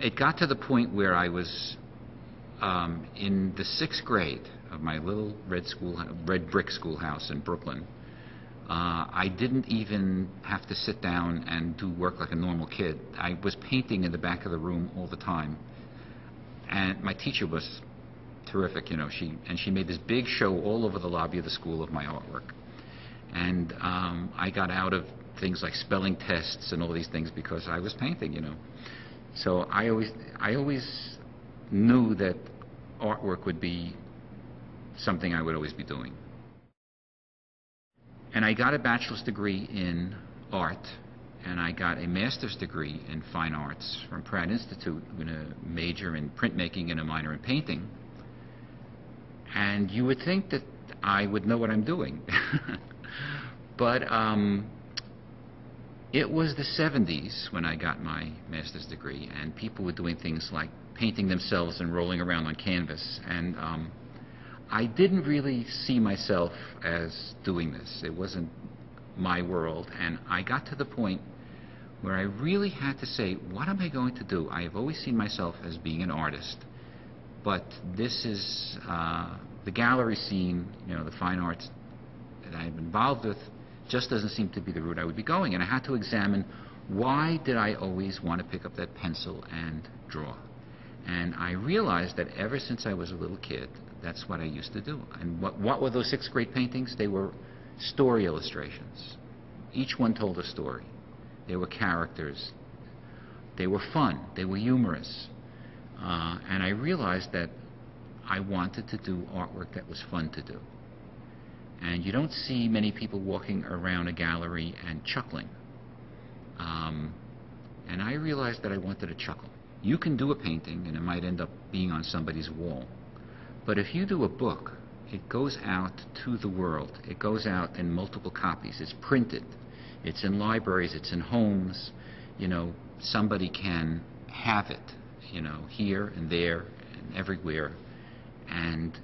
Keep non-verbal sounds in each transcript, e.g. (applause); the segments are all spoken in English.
it got to the point where I was um, in the sixth grade of my little red school, red brick schoolhouse in Brooklyn. Uh, I didn't even have to sit down and do work like a normal kid. I was painting in the back of the room all the time, and my teacher was terrific. You know, she and she made this big show all over the lobby of the school of my artwork, and um, I got out of things like spelling tests and all these things because I was painting. You know, so I always I always knew that artwork would be something I would always be doing. And I got a bachelor's degree in art, and I got a master's degree in fine arts from Pratt Institute with a major in printmaking and a minor in painting. And you would think that I would know what I'm doing. (laughs) but um, it was the 70s when I got my master's degree, and people were doing things like painting themselves and rolling around on canvas. And um, I didn't really see myself as doing this. It wasn't my world. And I got to the point where I really had to say, what am I going to do? I have always seen myself as being an artist. But this is uh, the gallery scene, you know, the fine arts that I'm involved with just doesn't seem to be the route I would be going. And I had to examine why did I always want to pick up that pencil and draw? And I realized that ever since I was a little kid, that's what I used to do. And what, what were those sixth grade paintings? They were story illustrations. Each one told a story. They were characters. They were fun. They were humorous. Uh, and I realized that I wanted to do artwork that was fun to do. And you don't see many people walking around a gallery and chuckling. Um, and I realized that I wanted to chuckle. You can do a painting and it might end up being on somebody's wall. But if you do a book, it goes out to the world. It goes out in multiple copies. It's printed. It's in libraries. It's in homes. You know, somebody can have it, you know, here and there and everywhere. And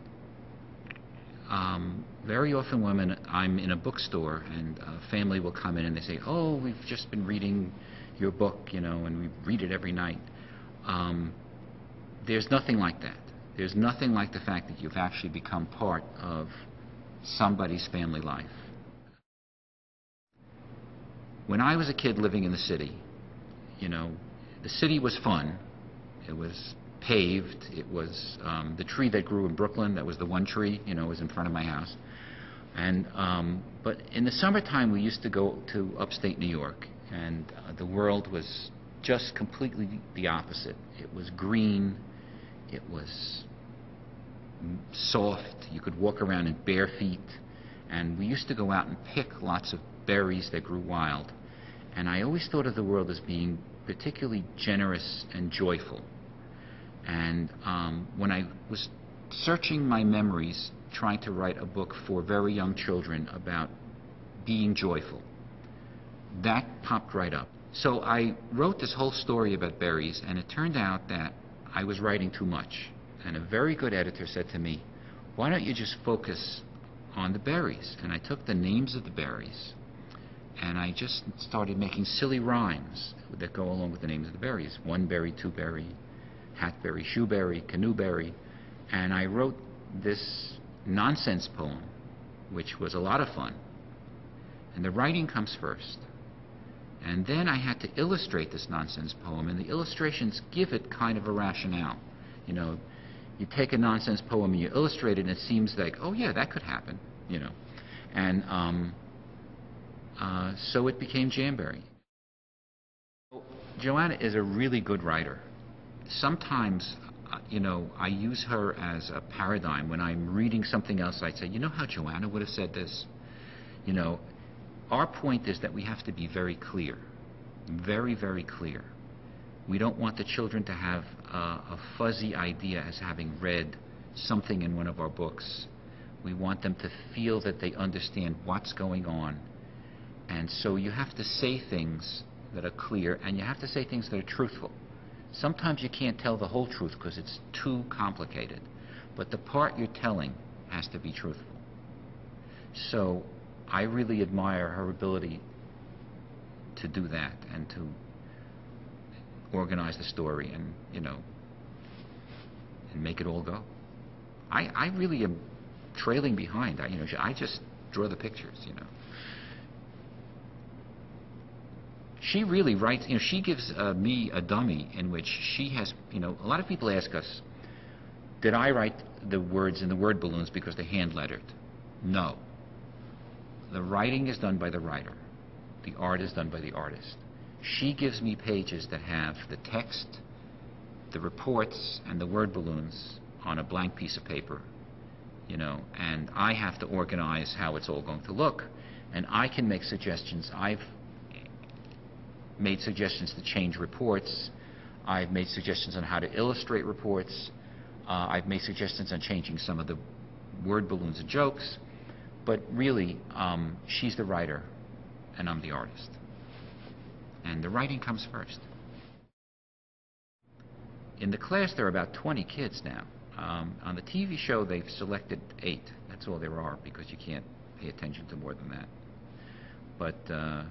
um, very often when I'm in a bookstore and a family will come in and they say, oh, we've just been reading your book, you know, and we read it every night. Um, there's nothing like that. There's nothing like the fact that you've actually become part of somebody's family life. When I was a kid living in the city, you know, the city was fun. It was paved. It was um, the tree that grew in Brooklyn. That was the one tree, you know, was in front of my house. And um, but in the summertime, we used to go to upstate New York, and uh, the world was just completely the opposite. It was green. It was soft. You could walk around in bare feet. And we used to go out and pick lots of berries that grew wild. And I always thought of the world as being particularly generous and joyful. And um, when I was searching my memories, trying to write a book for very young children about being joyful, that popped right up. So I wrote this whole story about berries, and it turned out that I was writing too much. And a very good editor said to me, why don't you just focus on the berries? And I took the names of the berries and I just started making silly rhymes that go along with the names of the berries. One berry, two berry, hatberry, shoeberry, canoeberry. And I wrote this nonsense poem, which was a lot of fun. And the writing comes first. And then I had to illustrate this nonsense poem, and the illustrations give it kind of a rationale. You know, you take a nonsense poem and you illustrate it, and it seems like, oh yeah, that could happen, you know. And um, uh, so it became Jamberry. Joanna is a really good writer. Sometimes, uh, you know, I use her as a paradigm. When I'm reading something else, I say, you know how Joanna would have said this? You know, our point is that we have to be very clear, very, very clear. We don't want the children to have uh, a fuzzy idea as having read something in one of our books. We want them to feel that they understand what's going on. And so you have to say things that are clear, and you have to say things that are truthful. Sometimes you can't tell the whole truth because it's too complicated. But the part you're telling has to be truthful. So I really admire her ability to do that and to organize the story and, you know, and make it all go. I, I really am trailing behind. I, you know, I just draw the pictures, you know. She really writes, you know, she gives uh, me a dummy in which she has, you know, a lot of people ask us, did I write the words in the word balloons because they're hand lettered? No. The writing is done by the writer. The art is done by the artist. She gives me pages that have the text, the reports, and the word balloons on a blank piece of paper, you know, and I have to organize how it's all going to look. And I can make suggestions. I've made suggestions to change reports. I've made suggestions on how to illustrate reports. Uh, I've made suggestions on changing some of the word balloons and jokes. But really, um, she's the writer, and I'm the artist. And the writing comes first. In the class, there are about 20 kids now. Um, on the TV show, they've selected eight. That's all there are because you can't pay attention to more than that. But uh,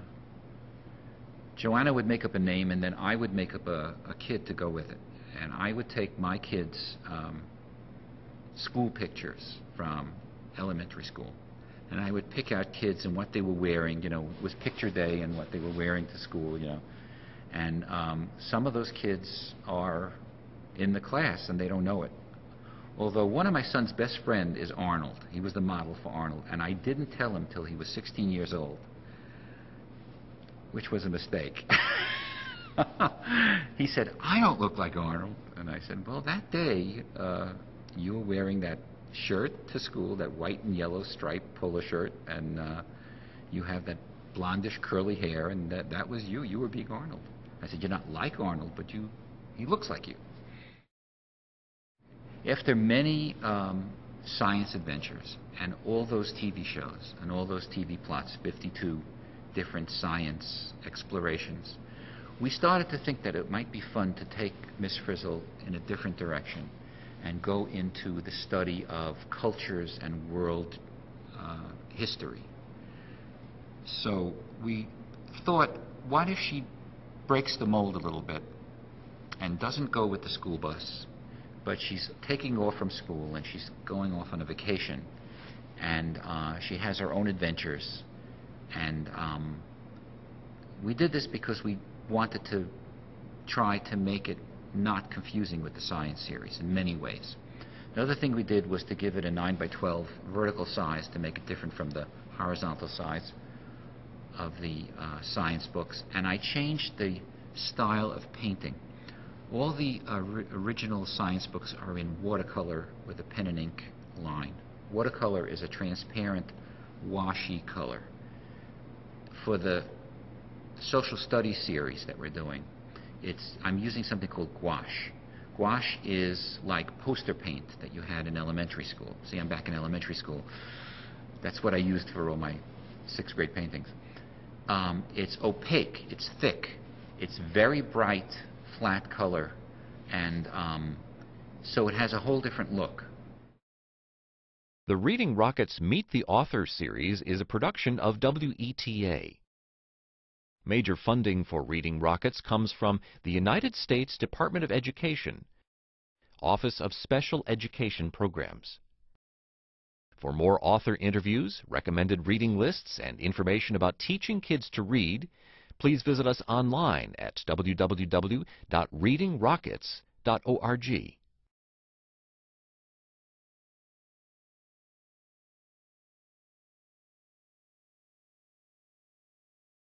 Joanna would make up a name, and then I would make up a, a kid to go with it. And I would take my kids' um, school pictures from elementary school and I would pick out kids and what they were wearing. You know, was picture day and what they were wearing to school. You know, and um, some of those kids are in the class and they don't know it. Although one of my son's best friend is Arnold. He was the model for Arnold, and I didn't tell him till he was 16 years old, which was a mistake. (laughs) he said, "I don't look like Arnold," and I said, "Well, that day uh, you were wearing that shirt to school, that white and yellow striped polo shirt, and uh, you have that blondish curly hair, and that, that was you. You were Big Arnold. I said, you're not like Arnold, but you, he looks like you. After many um, science adventures and all those TV shows and all those TV plots, 52 different science explorations, we started to think that it might be fun to take Miss Frizzle in a different direction and go into the study of cultures and world uh, history. So we thought, what if she breaks the mold a little bit and doesn't go with the school bus, but she's taking off from school and she's going off on a vacation and uh, she has her own adventures. And um, we did this because we wanted to try to make it not confusing with the science series in many ways. Another thing we did was to give it a 9 by 12 vertical size to make it different from the horizontal size of the uh, science books. And I changed the style of painting. All the original science books are in watercolor with a pen and ink line. Watercolor is a transparent, washy color. For the social studies series that we're doing, it's, I'm using something called gouache. Gouache is like poster paint that you had in elementary school. See, I'm back in elementary school. That's what I used for all my sixth grade paintings. Um, it's opaque, it's thick, it's very bright, flat color, and um, so it has a whole different look. The Reading Rockets Meet the Author series is a production of WETA. Major funding for Reading Rockets comes from the United States Department of Education, Office of Special Education Programs. For more author interviews, recommended reading lists, and information about teaching kids to read, please visit us online at www.readingrockets.org.